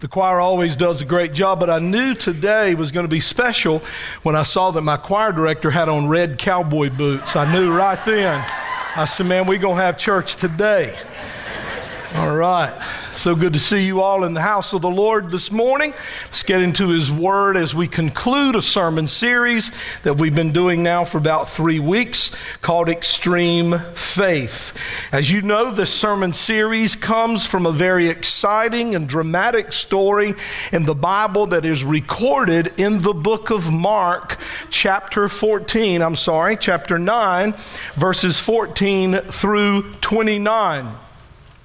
The choir always does a great job, but I knew today was going to be special when I saw that my choir director had on red cowboy boots. I knew right then. I said, man, we're going to have church today. All right. So good to see you all in the house of the Lord this morning. Let's get into His Word as we conclude a sermon series that we've been doing now for about three weeks called Extreme Faith. As you know, this sermon series comes from a very exciting and dramatic story in the Bible that is recorded in the book of Mark, chapter 14. I'm sorry, chapter 9, verses 14 through 29.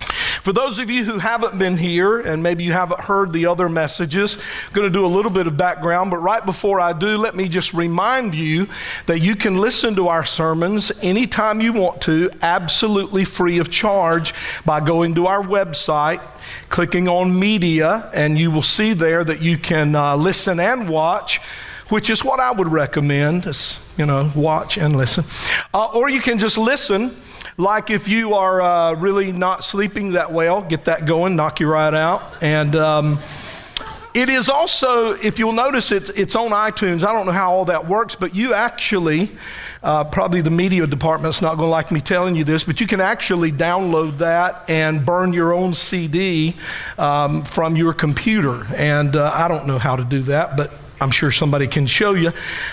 For those of you who haven't been here and maybe you haven't heard the other messages, I'm going to do a little bit of background, but right before I do, let me just remind you that you can listen to our sermons anytime you want to, absolutely free of charge by going to our website, clicking on media, and you will see there that you can uh, listen and watch which is what I would recommend. You know, watch and listen. Uh, or you can just listen like if you are uh, really not sleeping that well, get that going, knock you right out. And um, it is also, if you'll notice, it, it's on iTunes. I don't know how all that works, but you actually, uh, probably the media department's not going to like me telling you this, but you can actually download that and burn your own CD um, from your computer. And uh, I don't know how to do that, but I'm sure somebody can show you.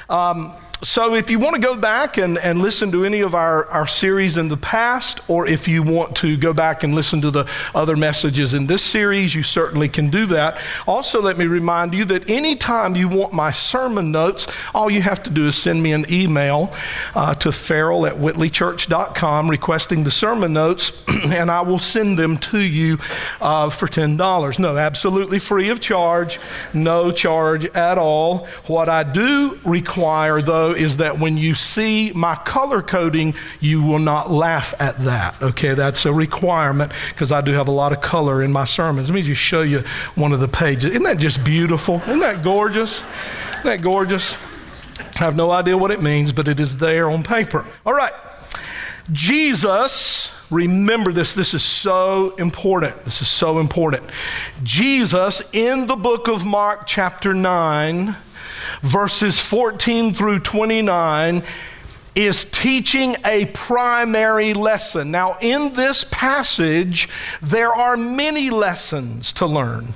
Um, so, if you want to go back and, and listen to any of our, our series in the past, or if you want to go back and listen to the other messages in this series, you certainly can do that. Also, let me remind you that anytime you want my sermon notes, all you have to do is send me an email uh, to farrell at whitleychurch.com requesting the sermon notes, and I will send them to you uh, for $10. No, absolutely free of charge, no charge at all. What I do require, though, is that when you see my color coding, you will not laugh at that. Okay, that's a requirement because I do have a lot of color in my sermons. Let me just show you one of the pages. Isn't that just beautiful? Isn't that gorgeous? Isn't that gorgeous? I have no idea what it means, but it is there on paper. All right. Jesus, remember this, this is so important. This is so important. Jesus, in the book of Mark, chapter 9, verses 14 through 29 is teaching a primary lesson. Now, in this passage, there are many lessons to learn,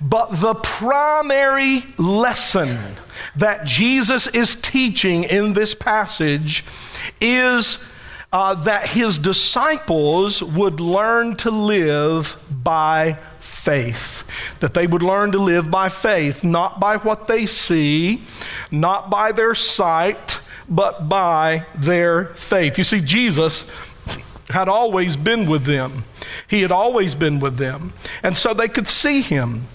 but the primary lesson that Jesus is teaching in this passage is uh, that his disciples would learn to live by faith. That they would learn to live by faith, not by what they see, not by their sight, but by their faith. You see, Jesus had always been with them, He had always been with them. And so they could see Him.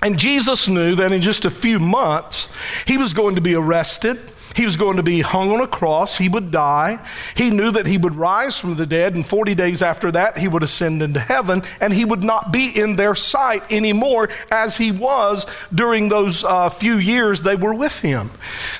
And Jesus knew that in just a few months, He was going to be arrested. He was going to be hung on a cross. He would die. He knew that he would rise from the dead, and 40 days after that, he would ascend into heaven, and he would not be in their sight anymore as he was during those uh, few years they were with him.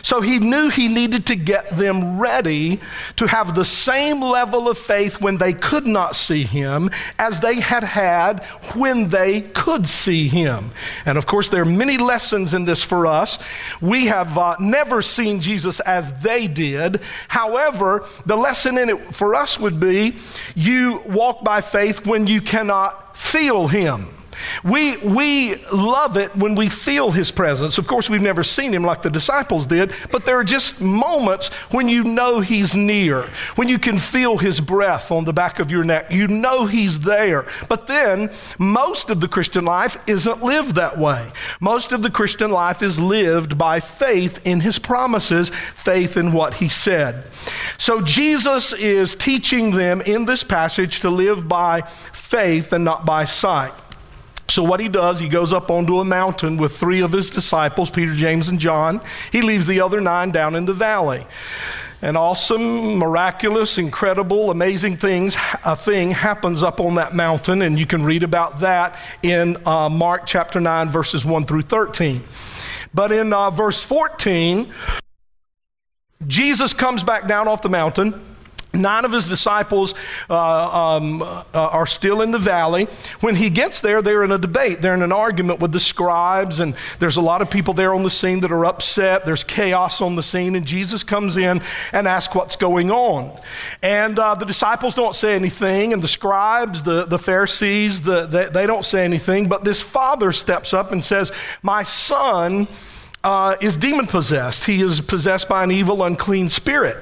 So he knew he needed to get them ready to have the same level of faith when they could not see him as they had had when they could see him. And of course, there are many lessons in this for us. We have uh, never seen Jesus Jesus as they did. However, the lesson in it for us would be you walk by faith when you cannot feel Him. We, we love it when we feel his presence. Of course, we've never seen him like the disciples did, but there are just moments when you know he's near, when you can feel his breath on the back of your neck. You know he's there. But then, most of the Christian life isn't lived that way. Most of the Christian life is lived by faith in his promises, faith in what he said. So, Jesus is teaching them in this passage to live by faith and not by sight. So, what he does, he goes up onto a mountain with three of his disciples, Peter, James, and John. He leaves the other nine down in the valley. An awesome, miraculous, incredible, amazing things, a thing happens up on that mountain, and you can read about that in uh, Mark chapter 9, verses 1 through 13. But in uh, verse 14, Jesus comes back down off the mountain Nine of his disciples uh, um, uh, are still in the valley. When he gets there, they're in a debate. They're in an argument with the scribes, and there's a lot of people there on the scene that are upset. There's chaos on the scene, and Jesus comes in and asks what's going on. And uh, the disciples don't say anything, and the scribes, the, the Pharisees, the, the, they don't say anything. But this father steps up and says, My son uh, is demon possessed. He is possessed by an evil, unclean spirit.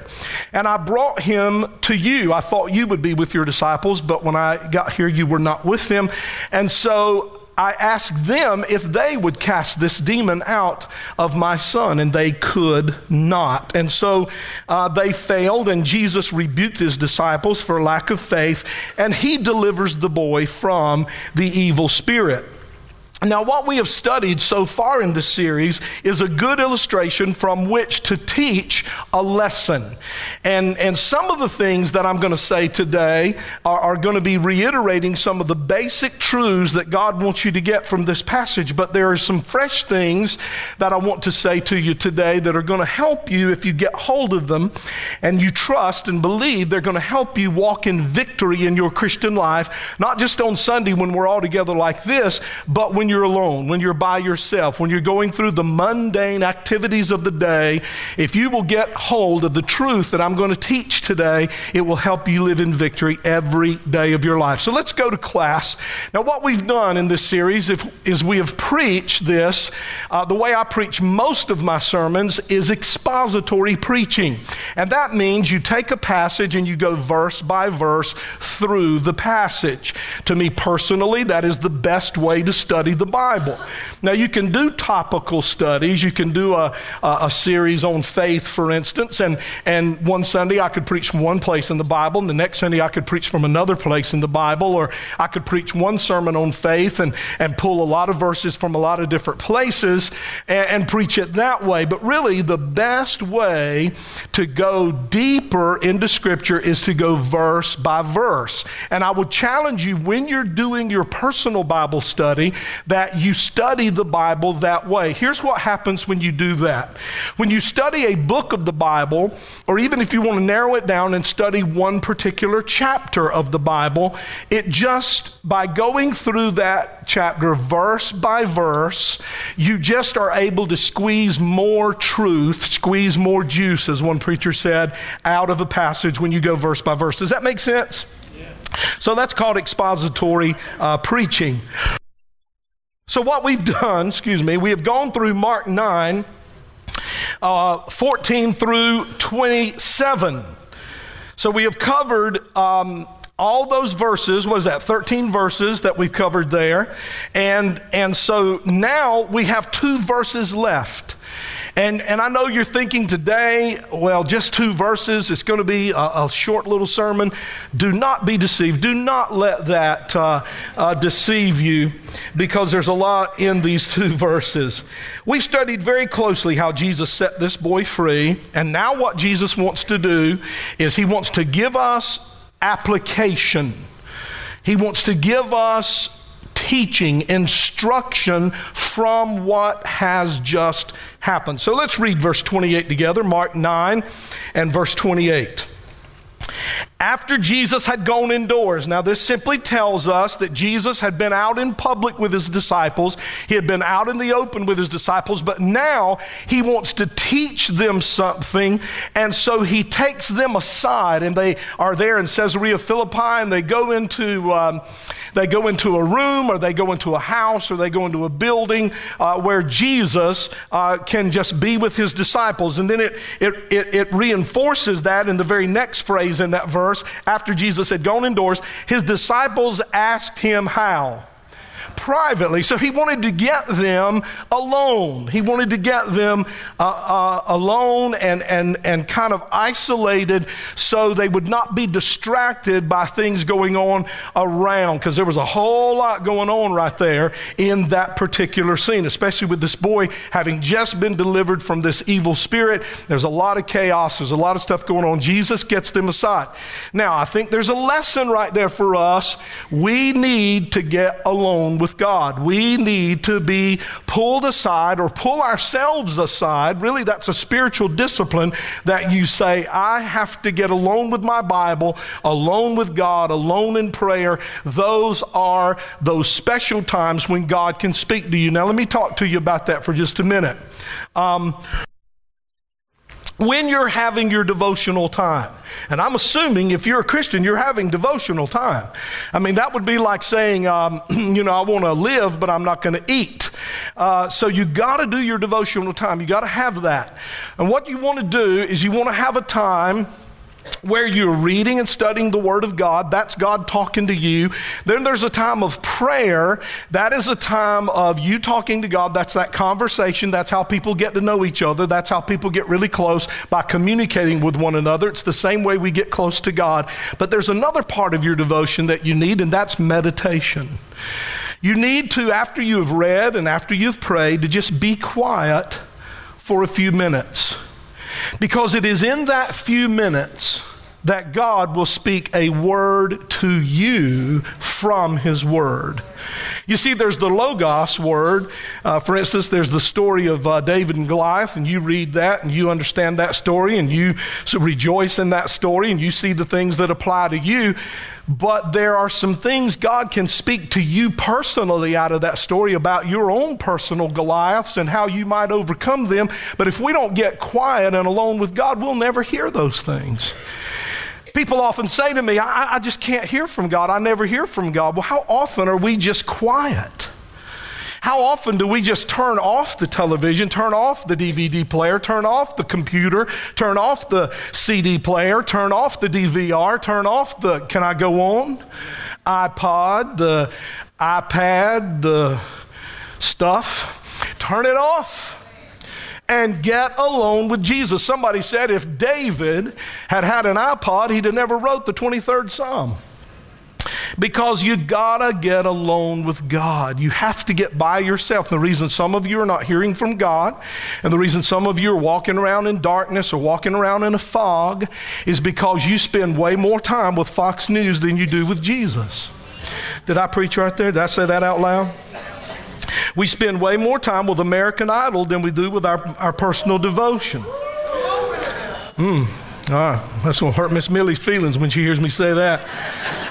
And I brought him to you. I thought you would be with your disciples, but when I got here, you were not with them. And so I asked them if they would cast this demon out of my son, and they could not. And so uh, they failed, and Jesus rebuked his disciples for lack of faith, and he delivers the boy from the evil spirit. Now, what we have studied so far in this series is a good illustration from which to teach a lesson. And, and some of the things that I'm going to say today are, are going to be reiterating some of the basic truths that God wants you to get from this passage. But there are some fresh things that I want to say to you today that are going to help you if you get hold of them and you trust and believe they're going to help you walk in victory in your Christian life, not just on Sunday when we're all together like this, but when when you're alone, when you're by yourself, when you're going through the mundane activities of the day, if you will get hold of the truth that I'm going to teach today, it will help you live in victory every day of your life. So let's go to class. Now, what we've done in this series if, is we have preached this. Uh, the way I preach most of my sermons is expository preaching. And that means you take a passage and you go verse by verse through the passage. To me personally, that is the best way to study the Bible. Now, you can do topical studies. You can do a, a, a, series on faith, for instance, and, and one Sunday I could preach from one place in the Bible, and the next Sunday I could preach from another place in the Bible, or I could preach one sermon on faith and, and pull a lot of verses from a lot of different places and, and preach it that way. But really, the best way to go deeper into Scripture is to go verse by verse. And I would challenge you when you're doing your personal Bible study that you study the Bible that way. Here's what happens when you do that. When you study a book of the Bible, or even if you want to narrow it down and study one particular chapter of the Bible, it just, by going through that chapter verse by verse, you just are able to squeeze more truth, squeeze more juice, as one preacher said, out of a passage when you go verse by verse. Does that make sense? So that's called expository uh, preaching. So, what we've done, excuse me, we have gone through Mark 9, uh, 14 through 27. So, we have covered um, all those verses. What is that? 13 verses that we've covered there. And, and so now we have two verses left. And, and I know you're thinking today, well, just two verses, it's going to be a, a short little sermon. Do not be deceived. Do not let that uh, uh, deceive you because there's a lot in these two verses. We've studied very closely how Jesus set this boy free, and now what Jesus wants to do is he wants to give us application. He wants to give us teaching, instruction from what has just happened. So let's read verse 28 together, Mark 9 and verse 28 after Jesus had gone indoors. Now, this simply tells us that Jesus had been out in public with his disciples. He had been out in the open with his disciples, but now he wants to teach them something. And so he takes them aside, and they are there in Caesarea Philippi, and they go into, um, they go into a room, or they go into a house, or they go into a building uh, where Jesus uh, can just be with his disciples. And then it, it, it, it reinforces that in the very next phrase in that verse verse, after Jesus had gone indoors, his disciples asked him how privately. So he wanted to get them alone. He wanted to get them uh, uh, alone and, and, and kind of isolated so they would not be distracted by things going on around because there was a whole lot going on right there in that particular scene, especially with this boy having just been delivered from this evil spirit. There's a lot of chaos, there's a lot of stuff going on. Jesus gets them aside. Now, I think there's a lesson right there for us. We need to get alone with with God. We need to be pulled aside or pull ourselves aside. Really, that's a spiritual discipline that you say, I have to get alone with my Bible, alone with God, alone in prayer. Those are those special times when God can speak to you. Now, let me talk to you about that for just a minute. Um, when you're having your devotional time. And I'm assuming if you're a Christian, you're having devotional time. I mean, that would be like saying, um, you know, I want to live, but I'm not going to eat. Uh, so you got to do your devotional time. You got to have that. And what you want to do is you want to have a time where you're reading and studying the Word of God. That's God talking to you. Then there's a time of prayer. That is a time of you talking to God. That's that conversation. That's how people get to know each other. That's how people get really close by communicating with one another. It's the same way we get close to God. But there's another part of your devotion that you need, and that's meditation. You need to, after you have read and after you've prayed, to just be quiet for a few minutes. Because it is in that few minutes that God will speak a word to you from His Word. You see, there's the Logos word. Uh, for instance, there's the story of uh, David and Goliath, and you read that and you understand that story and you so rejoice in that story and you see the things that apply to you. But there are some things God can speak to you personally out of that story about your own personal Goliaths and how you might overcome them. But if we don't get quiet and alone with God, we'll never hear those things. People often say to me, I, I just can't hear from God. I never hear from God. Well, how often are we just quiet? How often do we just turn off the television, turn off the DVD player, turn off the computer, turn off the CD player, turn off the DVR, turn off the, can I go on? iPod, the iPad, the stuff. Turn it off and get alone with Jesus. Somebody said if David had had an iPod, he'd have never wrote the 23rd Psalm. Because you gotta get alone with God. You have to get by yourself. The reason some of you are not hearing from God, and the reason some of you are walking around in darkness or walking around in a fog, is because you spend way more time with Fox News than you do with Jesus. Did I preach right there? Did I say that out loud? We spend way more time with American Idol than we do with our, our personal devotion. Hmm. Ah, that's going to hurt Miss Millie's feelings when she hears me say that.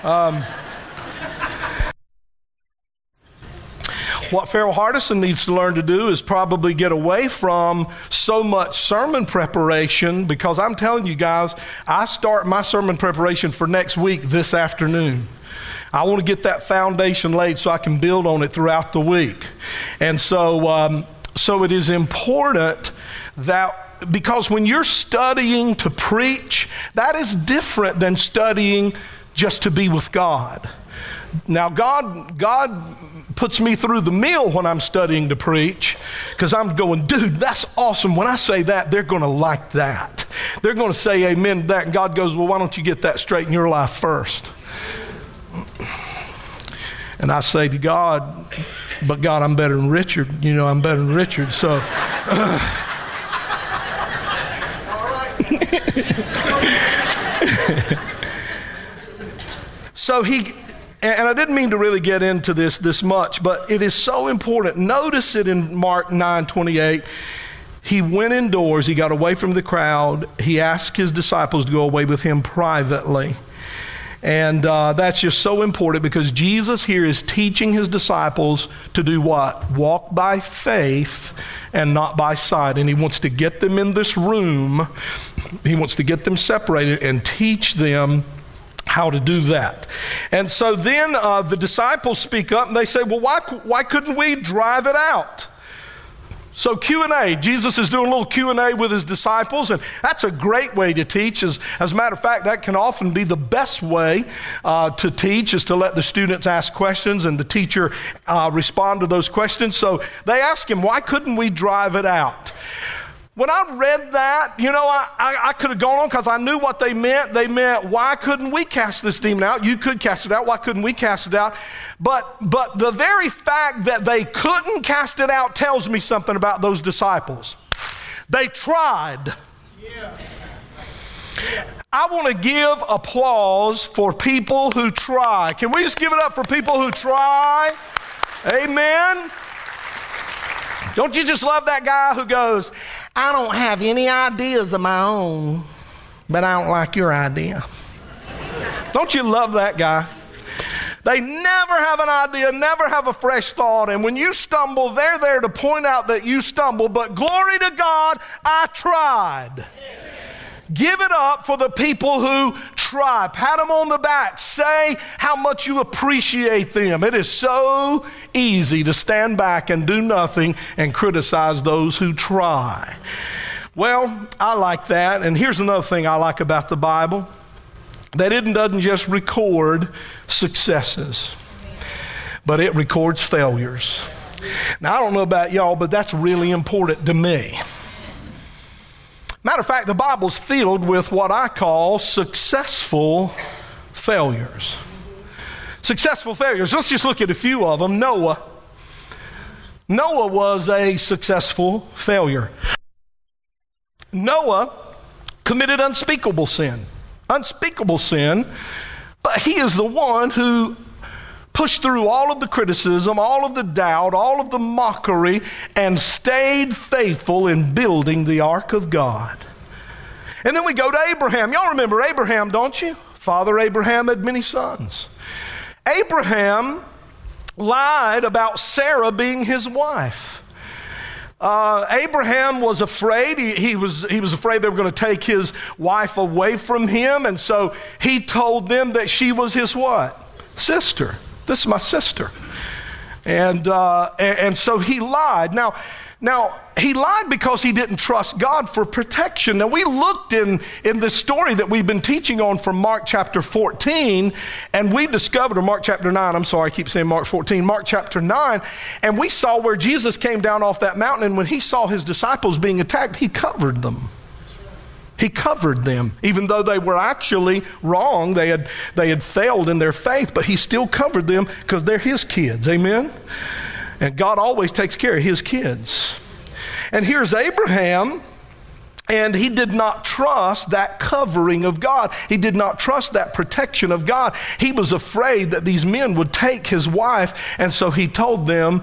Um, what Farrell Hardison needs to learn to do is probably get away from so much sermon preparation because I'm telling you guys, I start my sermon preparation for next week this afternoon. I want to get that foundation laid so I can build on it throughout the week. And so, um, so it is important that because when you're studying to preach, that is different than studying just to be with God. Now, God, God puts me through the meal when I'm studying to preach because I'm going, dude, that's awesome. When I say that, they're going to like that. They're going to say amen to that. And God goes, well, why don't you get that straight in your life first? And I say to God, but God, I'm better than Richard. You know, I'm better than Richard. So. so he, and I didn't mean to really get into this this much, but it is so important. Notice it in Mark 9 28. He went indoors, he got away from the crowd, he asked his disciples to go away with him privately. And uh, that's just so important because Jesus here is teaching his disciples to do what? Walk by faith and not by sight. And he wants to get them in this room, he wants to get them separated and teach them how to do that. And so then uh, the disciples speak up and they say, Well, why, why couldn't we drive it out? So Q&A, Jesus is doing a little Q&A with his disciples, and that's a great way to teach. As, as a matter of fact, that can often be the best way uh, to teach is to let the students ask questions and the teacher uh, respond to those questions. So they ask him, why couldn't we drive it out? When I read that, you know, I, I, I could have gone on because I knew what they meant. They meant, why couldn't we cast this demon out? You could cast it out. Why couldn't we cast it out? But, but the very fact that they couldn't cast it out tells me something about those disciples. They tried. Yeah. I want to give applause for people who try. Can we just give it up for people who try? Amen. Don't you just love that guy who goes, I don't have any ideas of my own, but I don't like your idea? Don't you love that guy? They never have an idea, never have a fresh thought. And when you stumble, they're there to point out that you stumble. But glory to God, I tried. Give it up for the people who try. Pat them on the back. Say how much you appreciate them. It is so easy to stand back and do nothing and criticize those who try. Well, I like that. And here's another thing I like about the Bible that it doesn't just record successes, but it records failures. Now, I don't know about y'all, but that's really important to me. Matter of fact, the Bible's filled with what I call successful failures. Successful failures. Let's just look at a few of them. Noah. Noah was a successful failure. Noah committed unspeakable sin unspeakable sin, but he is the one who pushed through all of the criticism, all of the doubt, all of the mockery, and stayed faithful in building the ark of God. And then we go to Abraham. Y'all remember Abraham, don't you? Father Abraham had many sons. Abraham lied about Sarah being his wife. Uh, Abraham was afraid. He, he, was, he was afraid they were going to take his wife away from him. And so he told them that she was his what? Sister. This is my sister. And, uh, and, so he lied. Now, now, he lied because he didn't trust God for protection. Now, we looked in, in the story that we've been teaching on from Mark chapter 14, and we discovered, or Mark chapter 9, I'm sorry, I keep saying Mark 14, Mark chapter 9, and we saw where Jesus came down off that mountain, and when he saw his disciples being attacked, he covered them. He covered them, even though they were actually wrong. They had, they had failed in their faith, but he still covered them because they're his kids. Amen? And God always takes care of his kids. And here's Abraham. And he did not trust that covering of God. He did not trust that protection of God. He was afraid that these men would take his wife, and so he told them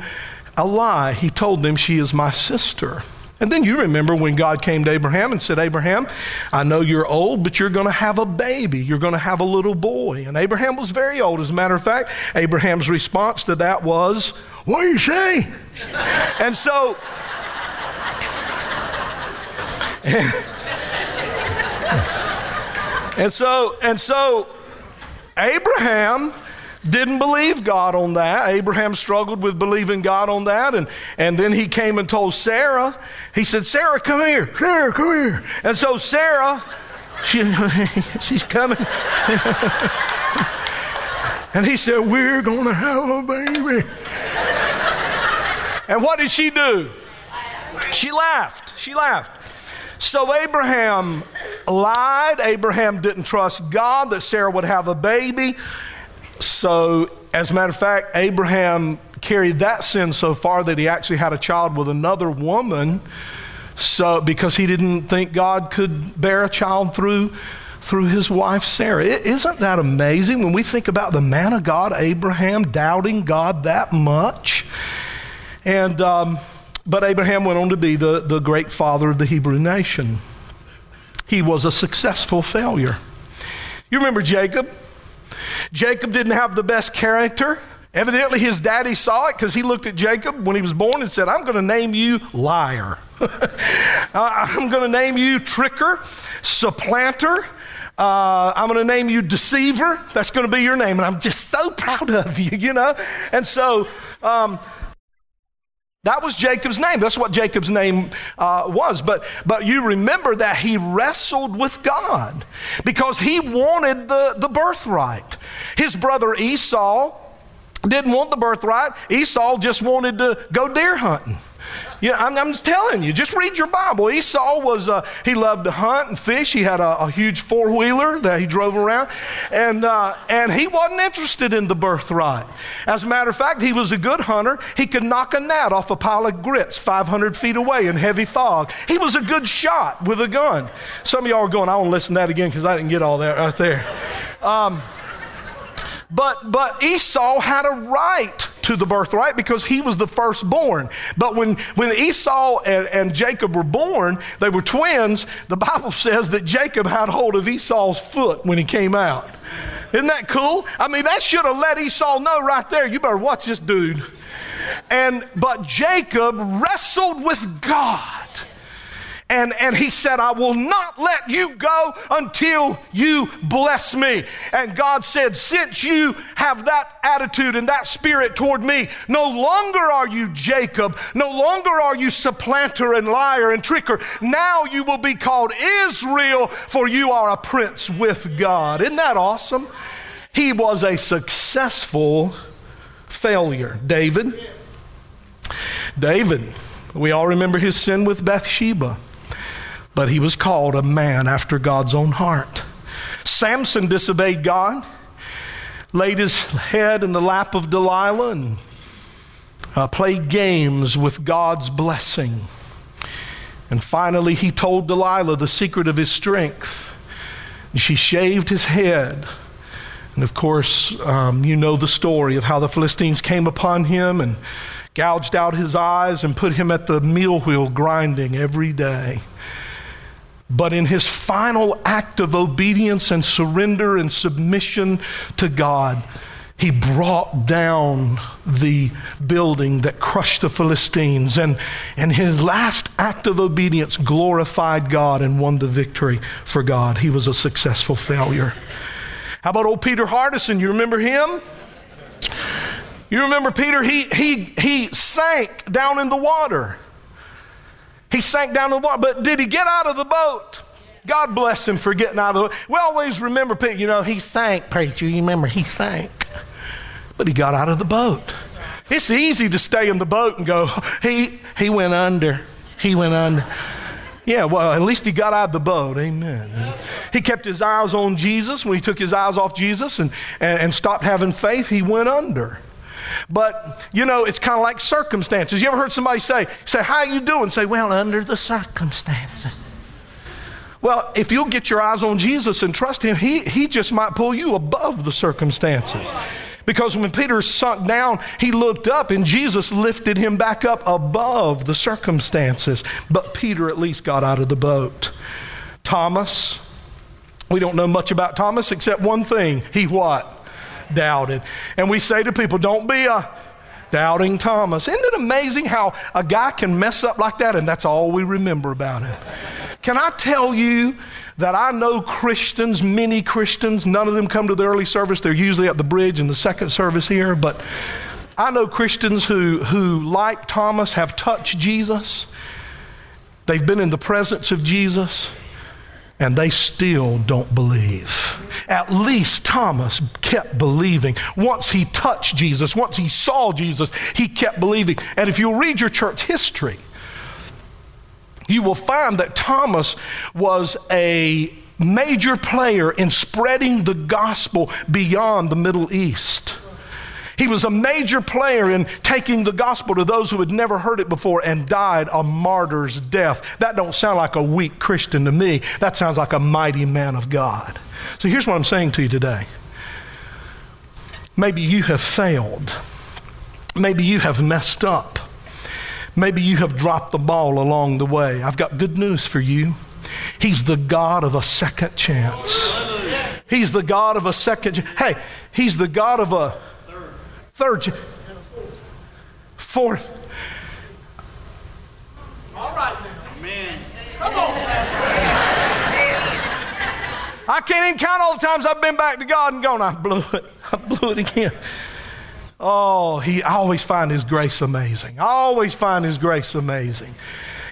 a lie. He told them, She is my sister. And then you remember when God came to Abraham and said, Abraham, I know you're old, but you're going to have a baby. You're going to have a little boy. And Abraham was very old. As a matter of fact, Abraham's response to that was, What do you say? and so, and, and so, and so, Abraham didn't believe God on that. Abraham struggled with believing God on that. And, and then he came and told Sarah, he said, Sarah, come here. Sarah, come here. And so Sarah, she, she's coming. and he said, We're going to have a baby. and what did she do? She laughed. She laughed. So Abraham lied. Abraham didn't trust God that Sarah would have a baby. So, as a matter of fact, Abraham carried that sin so far that he actually had a child with another woman. So, because he didn't think God could bear a child through through his wife Sarah. Isn't that amazing when we think about the man of God, Abraham, doubting God that much? And, um, but Abraham went on to be the, the great father of the Hebrew nation. He was a successful failure. You remember Jacob? Jacob didn't have the best character. Evidently, his daddy saw it because he looked at Jacob when he was born and said, I'm going to name you liar. I'm going to name you tricker, supplanter. Uh, I'm going to name you deceiver. That's going to be your name. And I'm just so proud of you, you know? And so, um, that was Jacob's name. That's what Jacob's name uh, was. But, but you remember that he wrestled with God because he wanted the, the birthright. His brother Esau didn't want the birthright, Esau just wanted to go deer hunting. Yeah, I'm, I'm, just telling you, just read your Bible. Esau was, uh, he loved to hunt and fish. He had a, a huge four wheeler that he drove around, and, uh, and he wasn't interested in the birthright. As a matter of fact, he was a good hunter. He could knock a gnat off a pile of grits 500 feet away in heavy fog. He was a good shot with a gun. Some of y'all are going, I want to listen to that again because I didn't get all that right there. Um, but, but Esau had a right to the birthright because he was the firstborn. But when, when Esau and, and Jacob were born, they were twins, the Bible says that Jacob had hold of Esau's foot when he came out. Isn't that cool? I mean, that should have let Esau know right there, you better watch this dude. And but Jacob wrestled with God. And, and he said, I will not let you go until you bless me. And God said, Since you have that attitude and that spirit toward me, no longer are you Jacob, no longer are you supplanter and liar and tricker. Now you will be called Israel, for you are a prince with God. Isn't that awesome? He was a successful failure. David, David, we all remember his sin with Bathsheba but he was called a man after God's own heart. Samson disobeyed God, laid his head in the lap of Delilah, and uh, played games with God's blessing. And finally, he told Delilah the secret of his strength. She shaved his head. And of course, um, you know the story of how the Philistines came upon him and gouged out his eyes and put him at the mill wheel grinding every day. But in his final act of obedience and surrender and submission to God, he brought down the building that crushed the Philistines. And, and his last act of obedience glorified God and won the victory for God. He was a successful failure. How about old Peter Hardison? You remember him? You remember Peter? He, he, he sank down in the water. He sank down in the water, but did he get out of the boat? God bless him for getting out of the boat. We always remember, you know, he sank, preacher. You remember, he sank. But he got out of the boat. It's easy to stay in the boat and go, he, he went under. He went under. Yeah, well, at least he got out of the boat. Amen. He kept his eyes on Jesus. When he took his eyes off Jesus and, and, and stopped having faith, he went under. But, you know, it's kind of like circumstances. You ever heard somebody say, say, how you doing? Say, well, under the circumstances. Well, if you'll get your eyes on Jesus and trust him, he, he just might pull you above the circumstances. Because when Peter sunk down, he looked up and Jesus lifted him back up above the circumstances. But Peter at least got out of the boat. Thomas, we don't know much about Thomas except one thing. He what? Doubted. And we say to people, don't be a doubting Thomas. Isn't it amazing how a guy can mess up like that and that's all we remember about him? Can I tell you that I know Christians, many Christians, none of them come to the early service. They're usually at the bridge in the second service here, but I know Christians who, who, like Thomas, have touched Jesus. They've been in the presence of Jesus and they still don't believe. At least Thomas kept believing. Once he touched Jesus, once he saw Jesus, he kept believing. And if you read your church history, you will find that Thomas was a major player in spreading the gospel beyond the Middle East. He was a major player in taking the gospel to those who had never heard it before and died a martyr's death. That don't sound like a weak Christian to me. That sounds like a mighty man of God. So here's what I'm saying to you today. Maybe you have failed. Maybe you have messed up. Maybe you have dropped the ball along the way. I've got good news for you. He's the God of a second chance. He's the God of a second. Hey, He's the God of a third, fourth. All right Man. Come on, I can't even count all the times I've been back to God and gone, I blew it. I blew it again. Oh, he, I always find His grace amazing. I always find His grace amazing.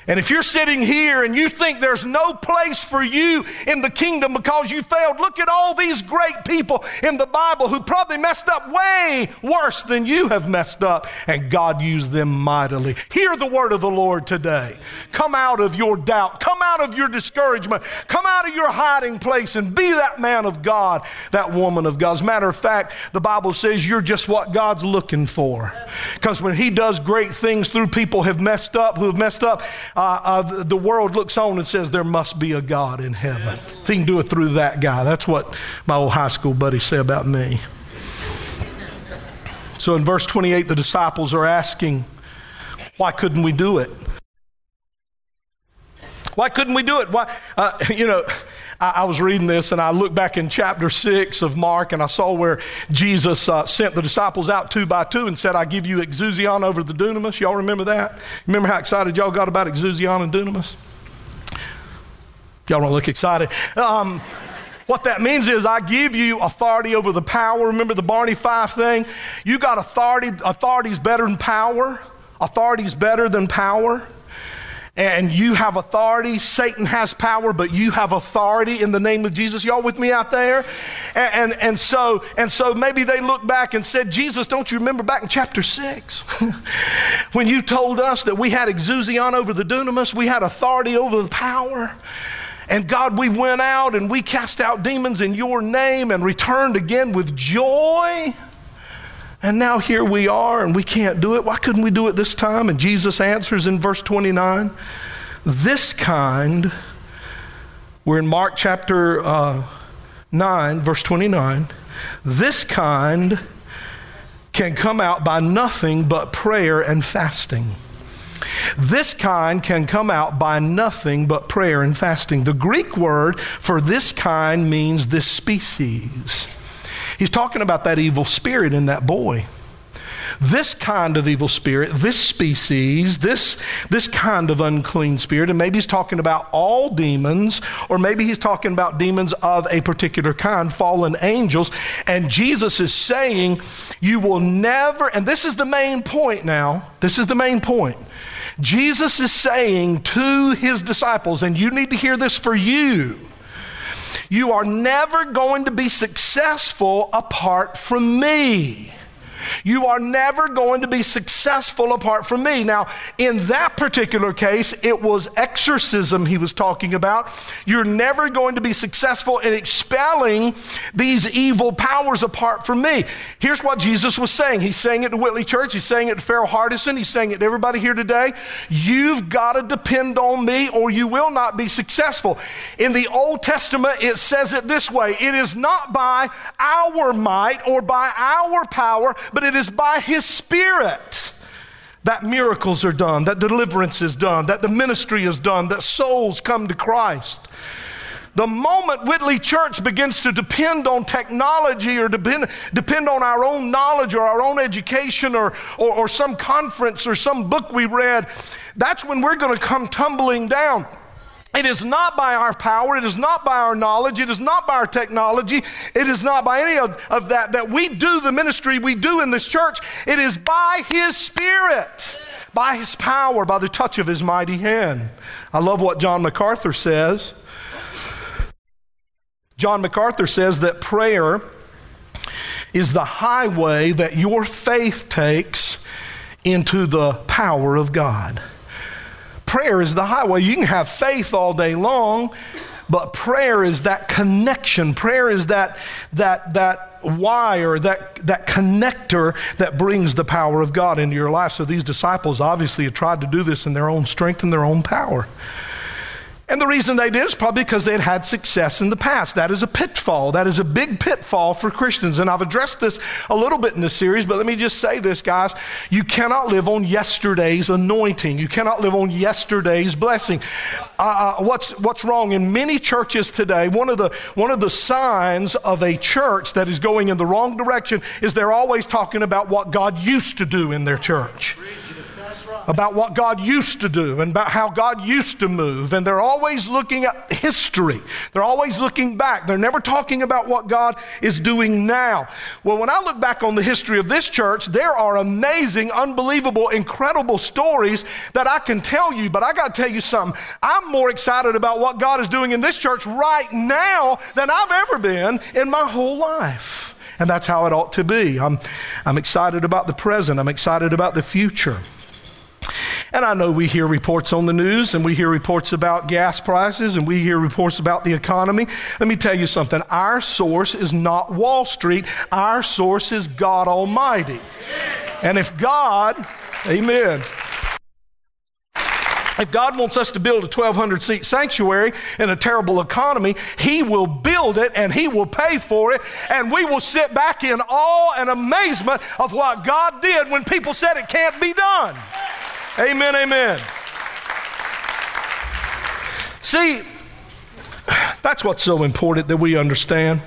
And if you're sitting here and you think there's no place for you in the kingdom because you failed, look at all these great people in the Bible who probably messed up way worse than you have messed up, and God used them mightily. Hear the word of the Lord today. Come out of your doubt, come out of your discouragement, come out of your hiding place, and be that man of God, that woman of God. As a matter of fact, the Bible says you're just what God's looking for. Because when He does great things through people who have messed up, who have messed up, uh, uh, the world looks on and says there must be a God in heaven. Yes. If he can do it through that guy, that's what my old high school buddy said about me. So in verse 28, the disciples are asking, why couldn't we do it? Why couldn't we do it? Why, uh, you know, I, I, was reading this and I looked back in chapter six of Mark and I saw where Jesus uh, sent the disciples out two by two and said, I give you exousion over the dunamis. Y'all remember that? Remember how excited y'all got about exousion and dunamis? Y'all don't look excited. Um, what that means is I give you authority over the power. Remember the Barney Fife thing? You got authority. Authority's better than power. Authority's better than power and you have authority. Satan has power, but you have authority in the name of Jesus. Y'all with me out there? And, and, and, so, and so maybe they look back and said, Jesus, don't you remember back in chapter 6 when you told us that we had exousion over the dunamis, we had authority over the power? And God, we went out and we cast out demons in your name and returned again with joy. And now here we are and we can't do it. Why couldn't we do it this time? And Jesus answers in verse 29 This kind, we're in Mark chapter uh, 9, verse 29. This kind can come out by nothing but prayer and fasting. This kind can come out by nothing but prayer and fasting. The Greek word for this kind means this species. He's talking about that evil spirit in that boy. This kind of evil spirit, this species, this, this kind of unclean spirit, and maybe he's talking about all demons, or maybe he's talking about demons of a particular kind, fallen angels. And Jesus is saying, You will never, and this is the main point now, this is the main point. Jesus is saying to his disciples, and you need to hear this for you you are never going to be successful apart from me. You are never going to be successful apart from me. Now, in that particular case, it was exorcism he was talking about. You're never going to be successful in expelling these evil powers apart from me. Here's what Jesus was saying. He's saying it to Whitley Church, he's saying it to Farrell Hardison, he's saying it to everybody here today. You've got to depend on me or you will not be successful. In the Old Testament, it says it this way it is not by our might or by our power, but it is by His Spirit that miracles are done, that deliverance is done, that the ministry is done, that souls come to Christ. The moment Whitley Church begins to depend on technology or depend, depend on our own knowledge or our own education or, or, or some conference or some book we read, that's when we're going to come tumbling down. It is not by our power, it is not by our knowledge, it is not by our technology, it is not by any of, of that that we do the ministry we do in this church. It is by His Spirit, by His power, by the touch of His mighty hand. I love what John MacArthur says. John MacArthur says that prayer is the highway that your faith takes into the power of God prayer is the highway. You can have faith all day long, but prayer is that connection. Prayer is that, that, that wire, that, that connector that brings the power of God into your life. So these disciples obviously have tried to do this in their own strength and their own power. And the reason they did is probably because they had had success in the past. That is a pitfall. That is a big pitfall for Christians. And I've addressed this a little bit in this series, but let me just say this, guys. You cannot live on yesterday's anointing. You cannot live on yesterday's blessing. Uh, uh, what's, what's wrong in many churches today? One of, the, one of the signs of a church that is going in the wrong direction is they're always talking about what God used to do in their church about what God used to do and about how God used to move. And they're always looking at history. They're always looking back. They're never talking about what God is doing now. Well, when I look back on the history of this church, there are amazing, unbelievable, incredible stories that I can tell you. But I got to tell you something. I'm more excited about what God is doing in this church right now than I've ever been in my whole life. And that's how it ought to be. I'm, I'm excited about the present. I'm excited about the future. And I know we hear reports on the news and we hear reports about gas prices and we hear reports about the economy. Let me tell you something. Our source is not Wall Street, our source is God Almighty. And if God, amen. If God wants us to build a 1,200 seat sanctuary in a terrible economy, He will build it and He will pay for it. And we will sit back in awe and amazement of what God did when people said it can't be done. Amen, amen. See, that's what's so important that we understand.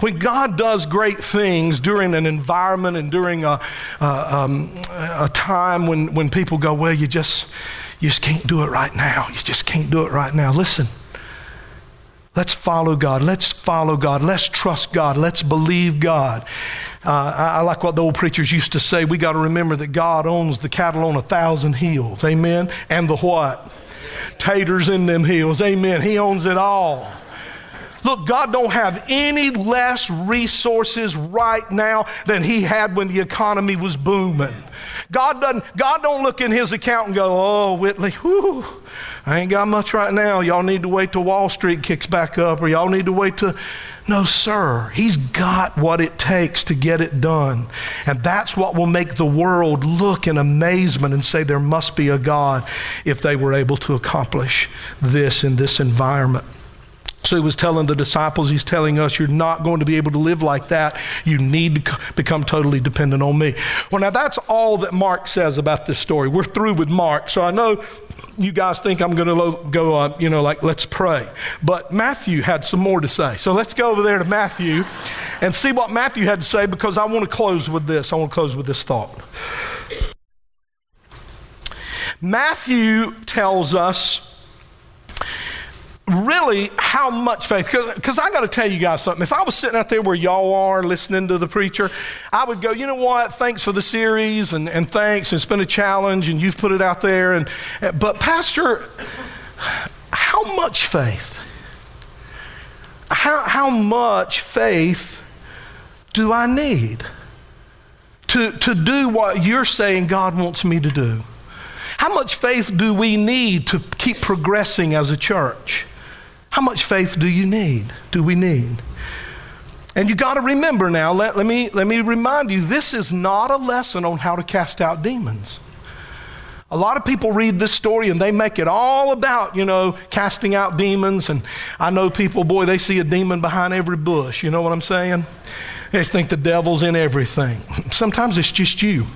When God does great things during an environment and during a, um, a time when, when people go, well, you just, you just can't do it right now. You just can't do it right now. Listen, let's follow God. Let's follow God. Let's trust God. Let's believe God. Uh, I, I, like what the old preachers used to say. We got to remember that God owns the cattle on a thousand hills. Amen. And the what? Taters in them hills. Amen. He owns it all. Look, God don't have any less resources right now than he had when the economy was booming. God doesn't, God don't look in his account and go, oh, Whitley, whew, I ain't got much right now. Y'all need to wait till Wall Street kicks back up, or y'all need to wait to. No, sir. He's got what it takes to get it done. And that's what will make the world look in amazement and say there must be a God if they were able to accomplish this in this environment. So he was telling the disciples, he's telling us, you're not going to be able to live like that. You need to become totally dependent on me. Well, now that's all that Mark says about this story. We're through with Mark. So I know you guys think I'm going to go, uh, you know, like, let's pray. But Matthew had some more to say. So let's go over there to Matthew and see what Matthew had to say because I want to close with this. I want to close with this thought. Matthew tells us really how much faith? Because i got to tell you guys something. If i was sitting out there where y'all are listening to the preacher i would go you know what? Thanks for the series and, and thanks. It's been a challenge and you've put it out there. And but pastor how much faith? How, how much faith do i need to, to do what you're saying god wants me to do? How much faith do we need to keep progressing as a church how much faith do you need? Do we need? And you got to remember now, let, let, me, let me remind you this is not a lesson on how to cast out demons. A lot of people read this story and they make it all about, you know, casting out demons. And I know people, boy, they see a demon behind every bush. You know what I'm saying? They think the devil's in everything. Sometimes it's just you.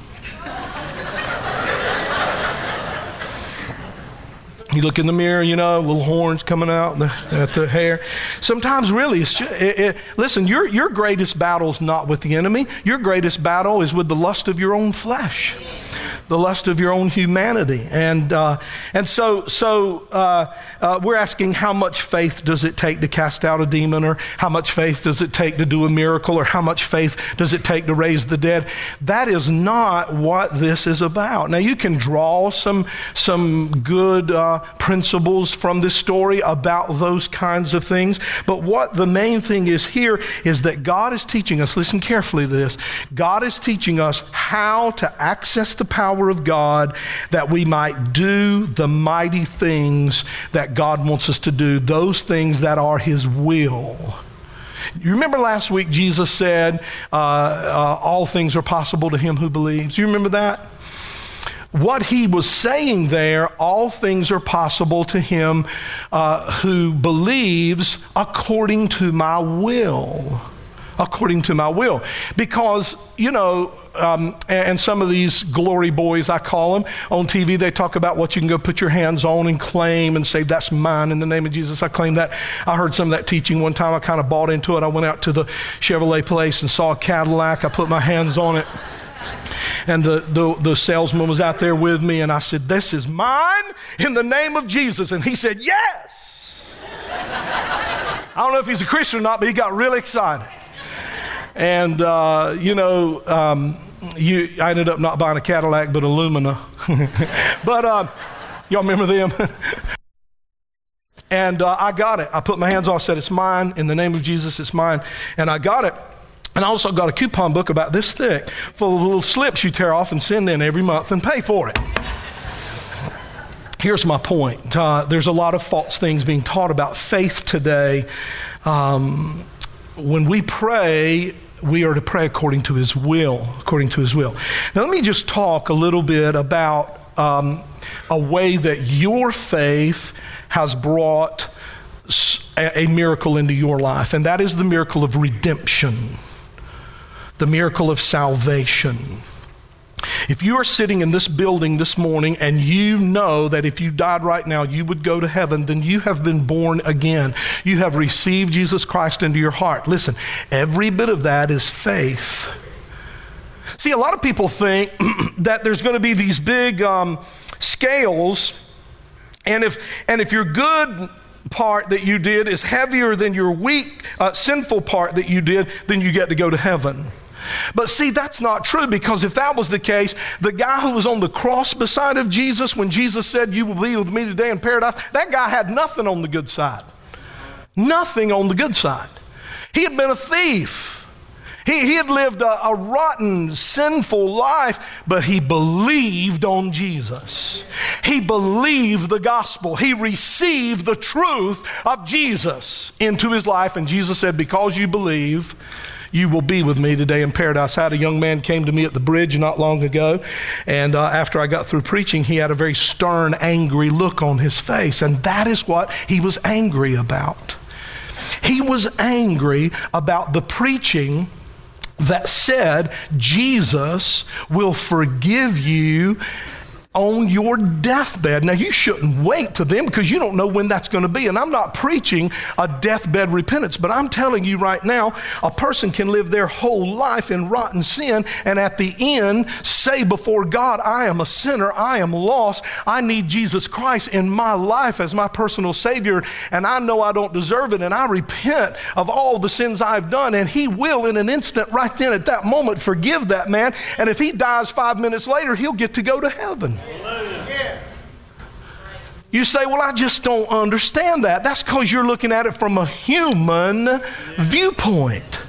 You look in the mirror, you know, little horns coming out at the hair. Sometimes, really, it, it, listen, your, your greatest battle is not with the enemy. Your greatest battle is with the lust of your own flesh the lust of your own humanity. And, uh, and so, so uh, uh, we're asking how much faith does it take to cast out a demon, or how much faith does it take to do a miracle, or how much faith does it take to raise the dead? That is not what this is about. Now, you can draw some, some good uh, principles from this story about those kinds of things, but what the main thing is here is that God is teaching us, listen carefully to this, God is teaching us how to access the power power of God that we might do the mighty things that God wants us to do, those things that are His will. You remember last week Jesus said, uh, uh, All things are possible to him who believes. You remember that? What he was saying there, all things are possible to him uh, who believes according to my will according to my will. Because, you know, um, and some of these glory boys, I call them, on TV, they talk about what you can go put your hands on and claim and say, that's mine in the name of Jesus. I claim that. I heard some of that teaching one time. I kind of bought into it. I went out to the Chevrolet place and saw a Cadillac. I put my hands on it. And the, the, the, salesman was out there with me, and I said, This is mine in the name of Jesus. And he said, Yes. I don't know if he's a Christian or not, but he got really excited. And, uh, you know, um, you, I ended up not buying a Cadillac, but a Lumina. but uh, y'all remember them? and uh, I got it. I put my hands off, said, It's mine. In the name of Jesus, it's mine. And I got it. And I also got a coupon book about this thick full of little slips you tear off and send in every month and pay for it. Here's my point uh, there's a lot of false things being taught about faith today. Um, when we pray, we are to pray according to his will, according to his will. Now, let me just talk a little bit about um, a way that your faith has brought a, a miracle into your life, and that is the miracle of redemption, the miracle of salvation. If you are sitting in this building this morning and you know that if you died right now, you would go to heaven, then you have been born again. You have received Jesus Christ into your heart. Listen, every bit of that is faith. See, a lot of people think that there's going to be these big um, scales, and if, and if your good part that you did is heavier than your weak, uh, sinful part that you did, then you get to go to heaven. But see, that's not true because if that was the case, the guy who was on the cross beside of Jesus when Jesus said, You will be with me today in paradise, that guy had nothing on the good side. Nothing on the good side. He had been a thief. He, he had lived a, a rotten, sinful life, but he believed on Jesus. He believed the gospel. He received the truth of Jesus into his life. And Jesus said, Because you believe, you will be with me today in paradise. I had a young man came to me at the bridge not long ago, and uh, after I got through preaching, he had a very stern, angry look on his face, and that is what he was angry about. He was angry about the preaching that said Jesus will forgive you on your deathbed. Now, you shouldn't wait to them because you don't know when that's going to be. And I'm not preaching a deathbed repentance, but I'm telling you right now, a person can live their whole life in rotten sin and at the end say before God, I am a sinner, I am lost, I need Jesus Christ in my life as my personal Savior, and I know I don't deserve it, and I repent of all the sins I've done, and He will in an instant, right then at that moment, forgive that man. And if he dies five minutes later, he'll get to go to heaven. You say, Well, I just don't understand that. That's because you're looking at it from a human viewpoint.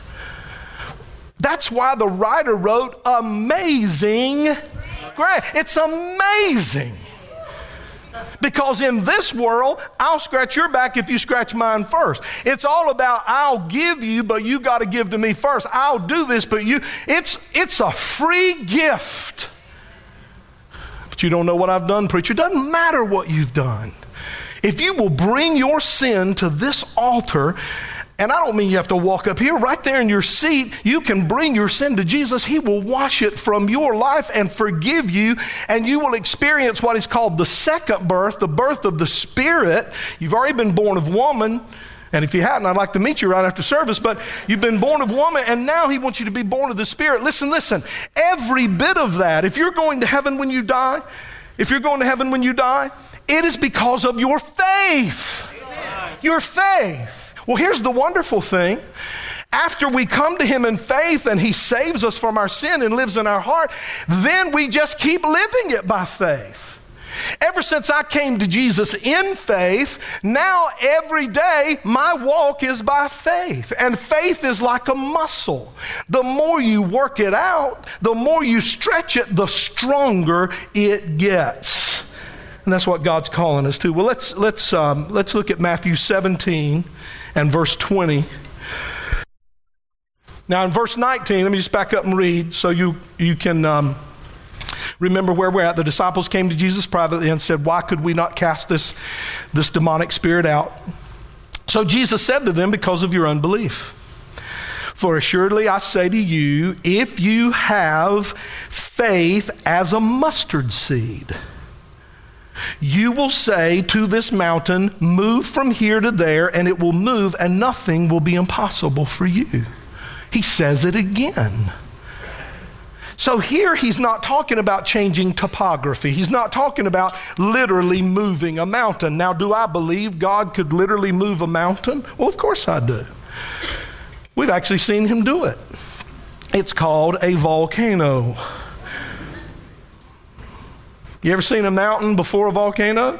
That's why the writer wrote, Amazing grace. It's amazing. Because in this world, I'll scratch your back if you scratch mine first. It's all about I'll give you, but you got to give to me first. I'll do this, but you. It's it's a free gift. But you don't know what I've done, preacher. It doesn't matter what you've done. If you will bring your sin to this altar, and I don't mean you have to walk up here, right there in your seat, you can bring your sin to Jesus. He will wash it from your life and forgive you, and you will experience what is called the second birth, the birth of the Spirit. You've already been born of woman. And if you hadn't, I'd like to meet you right after service. But you've been born of woman, and now He wants you to be born of the Spirit. Listen, listen. Every bit of that, if you're going to heaven when you die, if you're going to heaven when you die, it is because of your faith. Your faith. Well, here's the wonderful thing. After we come to Him in faith and He saves us from our sin and lives in our heart, then we just keep living it by faith. Ever since I came to Jesus in faith, now every day my walk is by faith. And faith is like a muscle. The more you work it out, the more you stretch it, the stronger it gets. And that's what God's calling us to. Well, let's, let's, um, let's look at Matthew 17 and verse 20. Now, in verse 19, let me just back up and read so you, you can. Um, Remember where we're at. The disciples came to Jesus privately and said, Why could we not cast this, this demonic spirit out? So Jesus said to them, Because of your unbelief. For assuredly I say to you, if you have faith as a mustard seed, you will say to this mountain, Move from here to there, and it will move, and nothing will be impossible for you. He says it again. So here he's not talking about changing topography. He's not talking about literally moving a mountain. Now, do I believe God could literally move a mountain? Well, of course I do. We've actually seen him do it. It's called a volcano. You ever seen a mountain before a volcano?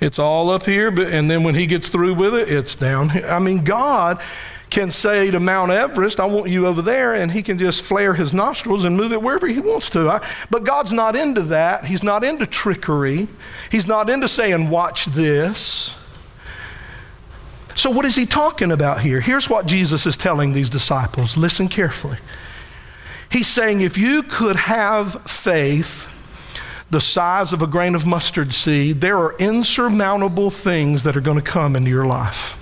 It's all up here, but, and then when he gets through with it, it's down here. I mean, God can say to Mount Everest, I want you over there, and he can just flare his nostrils and move it wherever he wants to. I, but God's not into that. He's not into trickery. He's not into saying, Watch this. So, what is he talking about here? Here's what Jesus is telling these disciples. Listen carefully. He's saying, If you could have faith the size of a grain of mustard seed, there are insurmountable things that are going to come into your life.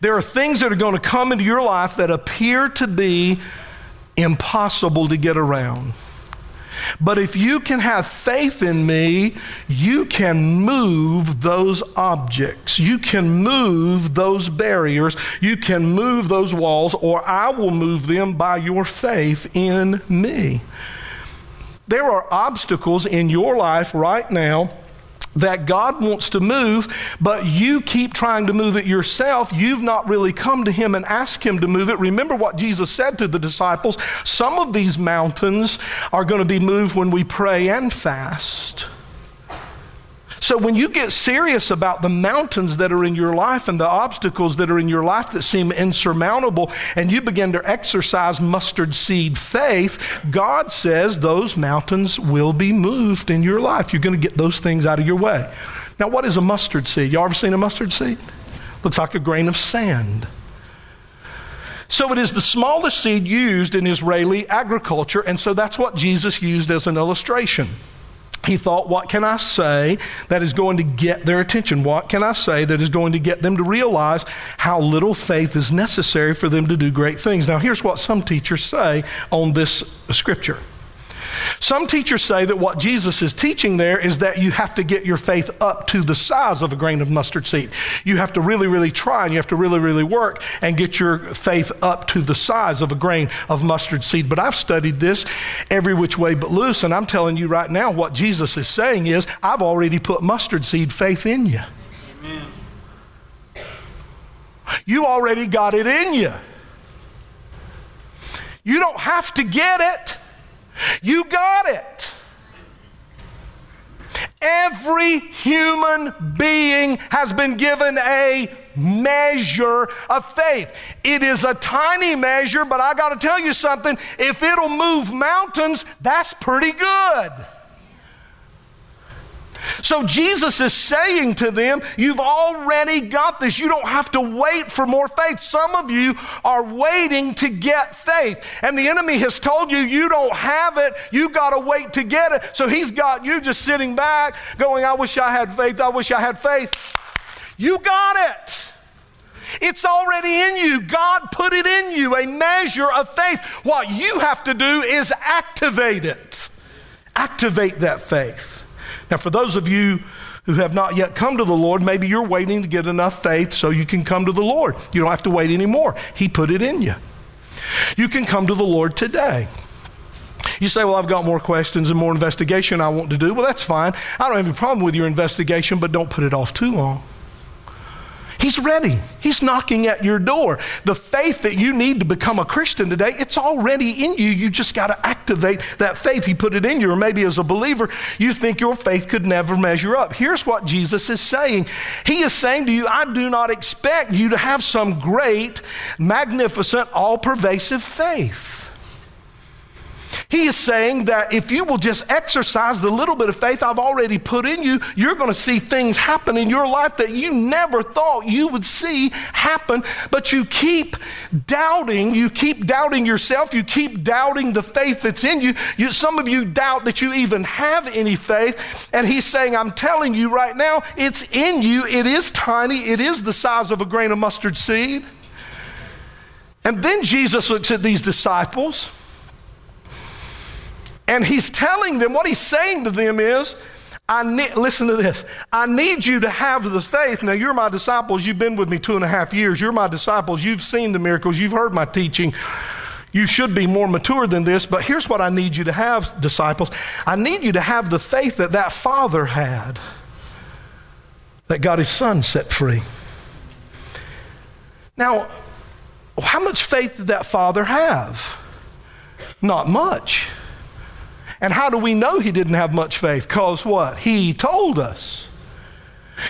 There are things that are going to come into your life that appear to be impossible to get around. But if you can have faith in me, you can move those objects. You can move those barriers. You can move those walls, or I will move them by your faith in me. There are obstacles in your life right now that God wants to move, but you keep trying to move it yourself. You've not really come to Him and asked Him to move it. Remember what Jesus said to the disciples some of these mountains are going to be moved when we pray and fast. So, when you get serious about the mountains that are in your life and the obstacles that are in your life that seem insurmountable, and you begin to exercise mustard seed faith, God says those mountains will be moved in your life. You're going to get those things out of your way. Now, what is a mustard seed? Y'all ever seen a mustard seed? Looks like a grain of sand. So it is the smallest seed used in Israeli agriculture, and so that's what Jesus used as an illustration he thought, what can I say that is going to get their attention? What can I say that is going to get them to realize how little faith is necessary for them to do great things? Now, here's what some teachers say on this scripture. Some teachers say that what Jesus is teaching there is that you have to get your faith up to the size of a grain of mustard seed. You have to really, really try and you have to really, really work and get your faith up to the size of a grain of mustard seed. But I've studied this every which way but loose, and I'm telling you right now what Jesus is saying is, I've already put mustard seed faith in you. Amen. You already got it in you. You don't have to get it. You got it. Every human being has been given a measure of faith. It is a tiny measure, but I got to tell you something. If it'll move mountains, that's pretty good. So Jesus is saying to them, You've already got this. You don't have to wait for more faith. Some of you are waiting to get faith. And the enemy has told you you don't have it. You got to wait to get it. So he's got you just sitting back going, I wish I had faith. I wish I had faith. You got it. It's already in you. God put it in you, a measure of faith. What you have to do is activate it. Activate that faith. Now, for those of you who have not yet come to the Lord, maybe you're waiting to get enough faith so you can come to the Lord. You don't have to wait anymore. He put it in you. You can come to the Lord today. You say, Well, I've got more questions and more investigation I want to do. Well, that's fine. I don't have any problem with your investigation, but don't put it off too long. He's ready. He's knocking at your door. The faith that you need to become a Christian today, it's already in you. You just got to activate that faith. He put it in you. Or maybe as a believer, you think your faith could never measure up. Here's what Jesus is saying He is saying to you, I do not expect you to have some great, magnificent, all pervasive faith. He is saying that if you will just exercise the little bit of faith I've already put in you, you're going to see things happen in your life that you never thought you would see happen. But you keep doubting. You keep doubting yourself. You keep doubting the faith that's in you. you some of you doubt that you even have any faith. And he's saying, I'm telling you right now, it's in you. It is tiny, it is the size of a grain of mustard seed. And then Jesus looks at these disciples. And he's telling them, what he's saying to them is, I need, listen to this. I need you to have the faith. Now, you're my disciples. You've been with me two and a half years. You're my disciples. You've seen the miracles. You've heard my teaching. You should be more mature than this. But here's what I need you to have, disciples. I need you to have the faith that that father had, that got his son set free. Now, how much faith did that father have? Not much. And how do we know he didn't have much faith? Because what? He told us.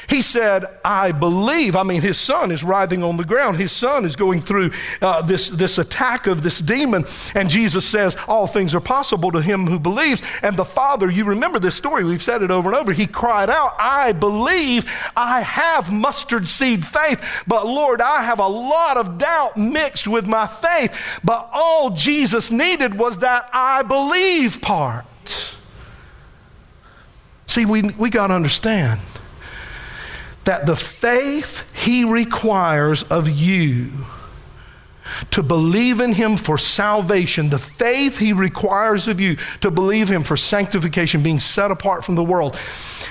He said, I believe. I mean, his son is writhing on the ground. His son is going through uh, this, this attack of this demon. And Jesus says, All things are possible to him who believes. And the father, you remember this story, we've said it over and over. He cried out, I believe. I have mustard seed faith. But Lord, I have a lot of doubt mixed with my faith. But all Jesus needed was that I believe part. See, we, we got to understand that the faith He requires of you to believe in Him for salvation, the faith He requires of you to believe Him for sanctification, being set apart from the world,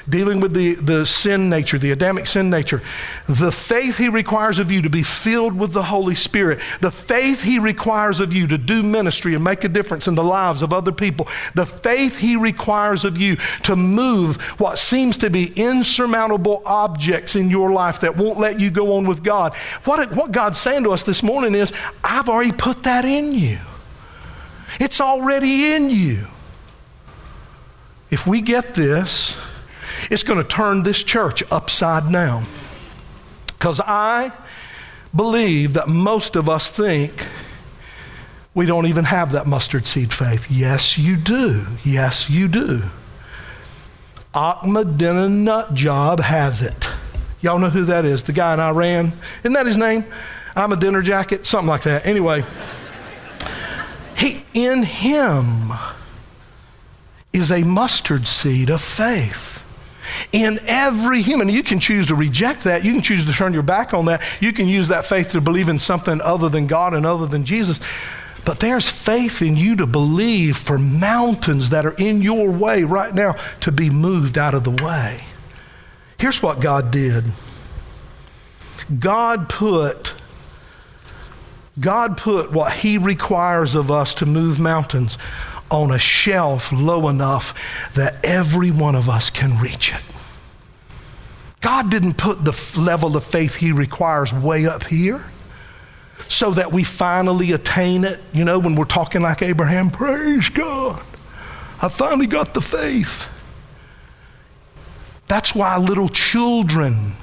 dealing with the, the sin nature, the Adamic sin nature, the faith He requires of you to be filled with the Holy Spirit, the faith He requires of you to do ministry and make a difference in the lives of other people, the faith He requires of you to move what seems to be insurmountable objects in your life that won't let you go on with God. What, what God's saying to us this morning is, I've already put that in you. It's already in you. If we get this, it's going to turn this church upside down. Because I believe that most of us think we don't even have that mustard seed faith. Yes, you do. Yes, you do. Ahmadinejad has it. Y'all know who that is? The guy in Iran. Isn't that his name? I'm a dinner jacket, something like that. Anyway, he, in him is a mustard seed of faith. In every human, you can choose to reject that. You can choose to turn your back on that. You can use that faith to believe in something other than God and other than Jesus. But there's faith in you to believe for mountains that are in your way right now to be moved out of the way. Here's what God did God put God put what He requires of us to move mountains on a shelf low enough that every one of us can reach it. God didn't put the level of faith He requires way up here so that we finally attain it. You know, when we're talking like Abraham, praise God, I finally got the faith. That's why little children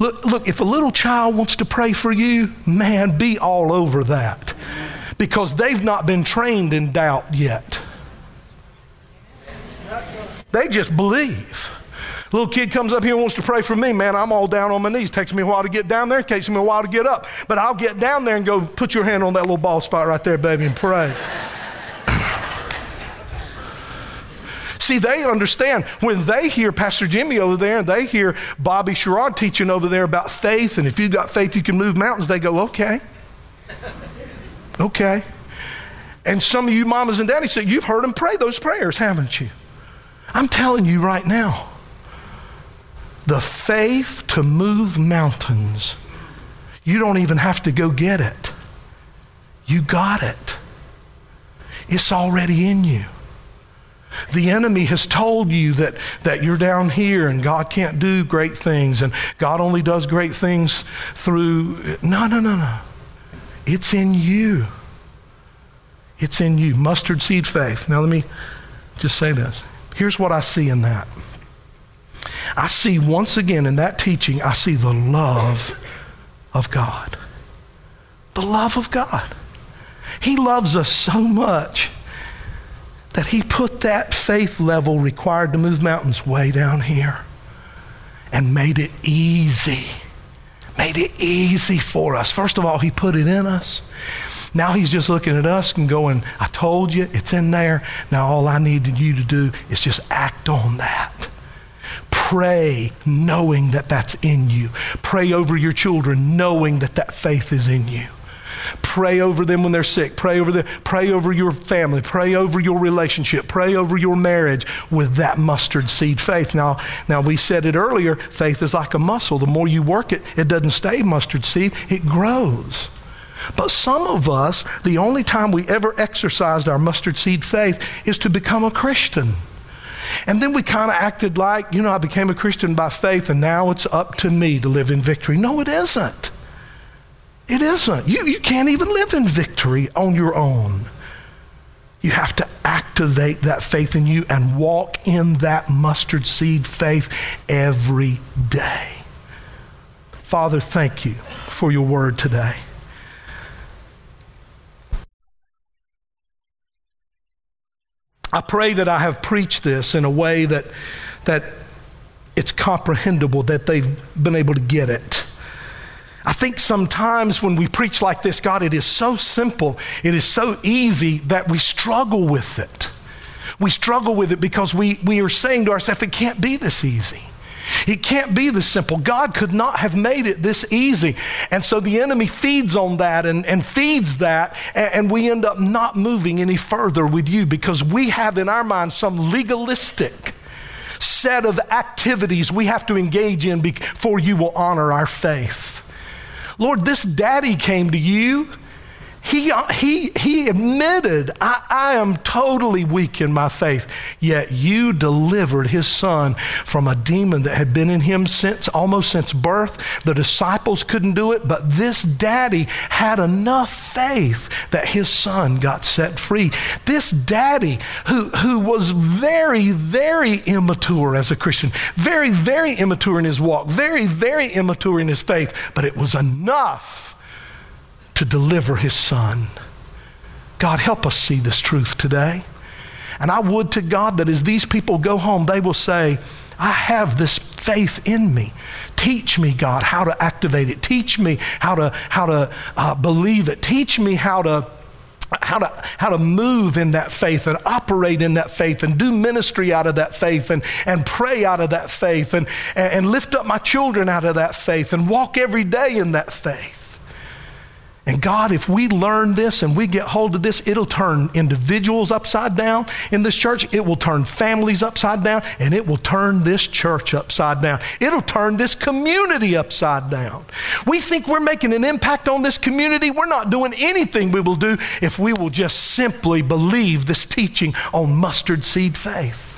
Look, look, if a little child wants to pray for you, man, be all over that. Because they've not been trained in doubt yet. They just believe. Little kid comes up here and wants to pray for me, man, I'm all down on my knees. Takes me a while to get down there, takes me a while to get up. But I'll get down there and go, put your hand on that little ball spot right there, baby, and pray. See, they understand when they hear Pastor Jimmy over there and they hear Bobby Sherrod teaching over there about faith, and if you've got faith, you can move mountains, they go, okay. Okay. And some of you mamas and daddies say, you've heard them pray those prayers, haven't you? I'm telling you right now, the faith to move mountains, you don't even have to go get it. You got it. It's already in you. The enemy has told you that, that you're down here and God can't do great things and God only does great things through. No, no, no, no. It's in you. It's in you. Mustard seed faith. Now, let me just say this. Here's what I see in that. I see once again in that teaching, I see the love of God. The love of God. He loves us so much that He put that faith level required to move mountains way down here and made it easy. Made it easy for us. First of all, He put it in us. Now He's just looking at us and going, I told you, it's in there. Now all I needed you to do is just act on that. Pray knowing that that's in you. Pray over your children knowing that that faith is in you. Pray over them when they're sick. Pray over them. Pray over your family. Pray over your relationship. Pray over your marriage with that mustard seed faith. Now, now we said it earlier, faith is like a muscle. The more you work it, it doesn't stay mustard seed, it grows. But some of us, the only time we ever exercised our mustard seed faith is to become a Christian. And then we kind of acted like, you know, I became a Christian by faith and now it's up to me to live in victory. No, it isn't. It isn't. You, you can't even live in victory on your own. You have to activate that faith in you and walk in that mustard seed faith every day. Father, thank you for your word today. I pray that I have preached this in a way that, that it's comprehensible, that they've been able to get it. I think sometimes when we preach like this, God, it is so simple, it is so easy that we struggle with it. We struggle with it because we, we are saying to ourselves, it can't be this easy. It can't be this simple. God could not have made it this easy. And so the enemy feeds on that and, and feeds that, and, and we end up not moving any further with you because we have in our mind some legalistic set of activities we have to engage in before you will honor our faith. Lord, this daddy came to you he, he, he admitted, I, I am totally weak in my faith, yet you delivered his son from a demon that had been in him since almost since birth. The disciples couldn't do it, but this daddy had enough faith that his son got set free. This daddy, who, who was very, very immature as a Christian, very, very immature in his walk, very, very immature in his faith, but it was enough to deliver his son. God, help us see this truth today. And I would to God that as these people go home, they will say, I have this faith in me. Teach me, God, how to activate it. Teach me how to, how to uh, believe it. Teach me how to how to, how to move in that faith and operate in that faith and do ministry out of that faith and, and pray out of that faith and, and lift up my children out of that faith and walk every day in that faith. And God, if we learn this and we get hold of this, it'll turn individuals upside down in this church. It will turn families upside down, and it will turn this church upside down. It'll turn this community upside down. We think we're making an impact on this community. We're not doing anything we will do if we will just simply believe this teaching on mustard seed faith.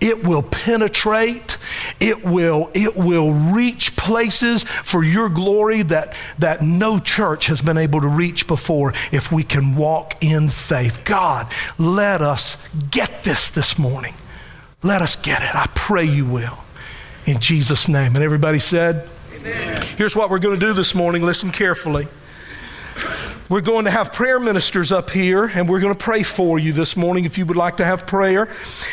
It will penetrate. It will, it will reach places for your glory that, that no church has been able to reach before if we can walk in faith. God, let us get this this morning. Let us get it. I pray you will. In Jesus' name. And everybody said, Amen. Here's what we're going to do this morning. Listen carefully. We're going to have prayer ministers up here, and we're going to pray for you this morning if you would like to have prayer.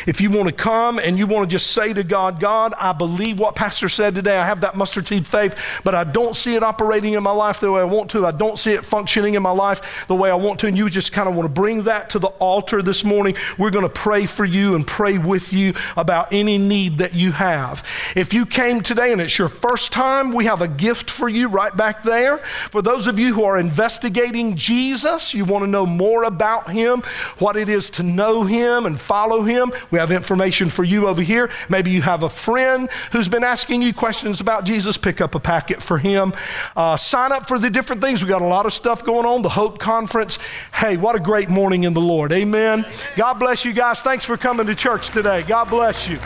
If you want to come and you want to just say to God, God, I believe what Pastor said today. I have that mustard seed faith, but I don't see it operating in my life the way I want to. I don't see it functioning in my life the way I want to. And you just kind of want to bring that to the altar this morning. We're going to pray for you and pray with you about any need that you have. If you came today and it's your first time, we have a gift for you right back there. For those of you who are investigating, Jesus, you want to know more about Him, what it is to know Him and follow Him, we have information for you over here. Maybe you have a friend who's been asking you questions about Jesus, pick up a packet for him. Uh, sign up for the different things. We got a lot of stuff going on, the Hope Conference. Hey, what a great morning in the Lord. Amen. God bless you guys. Thanks for coming to church today. God bless you.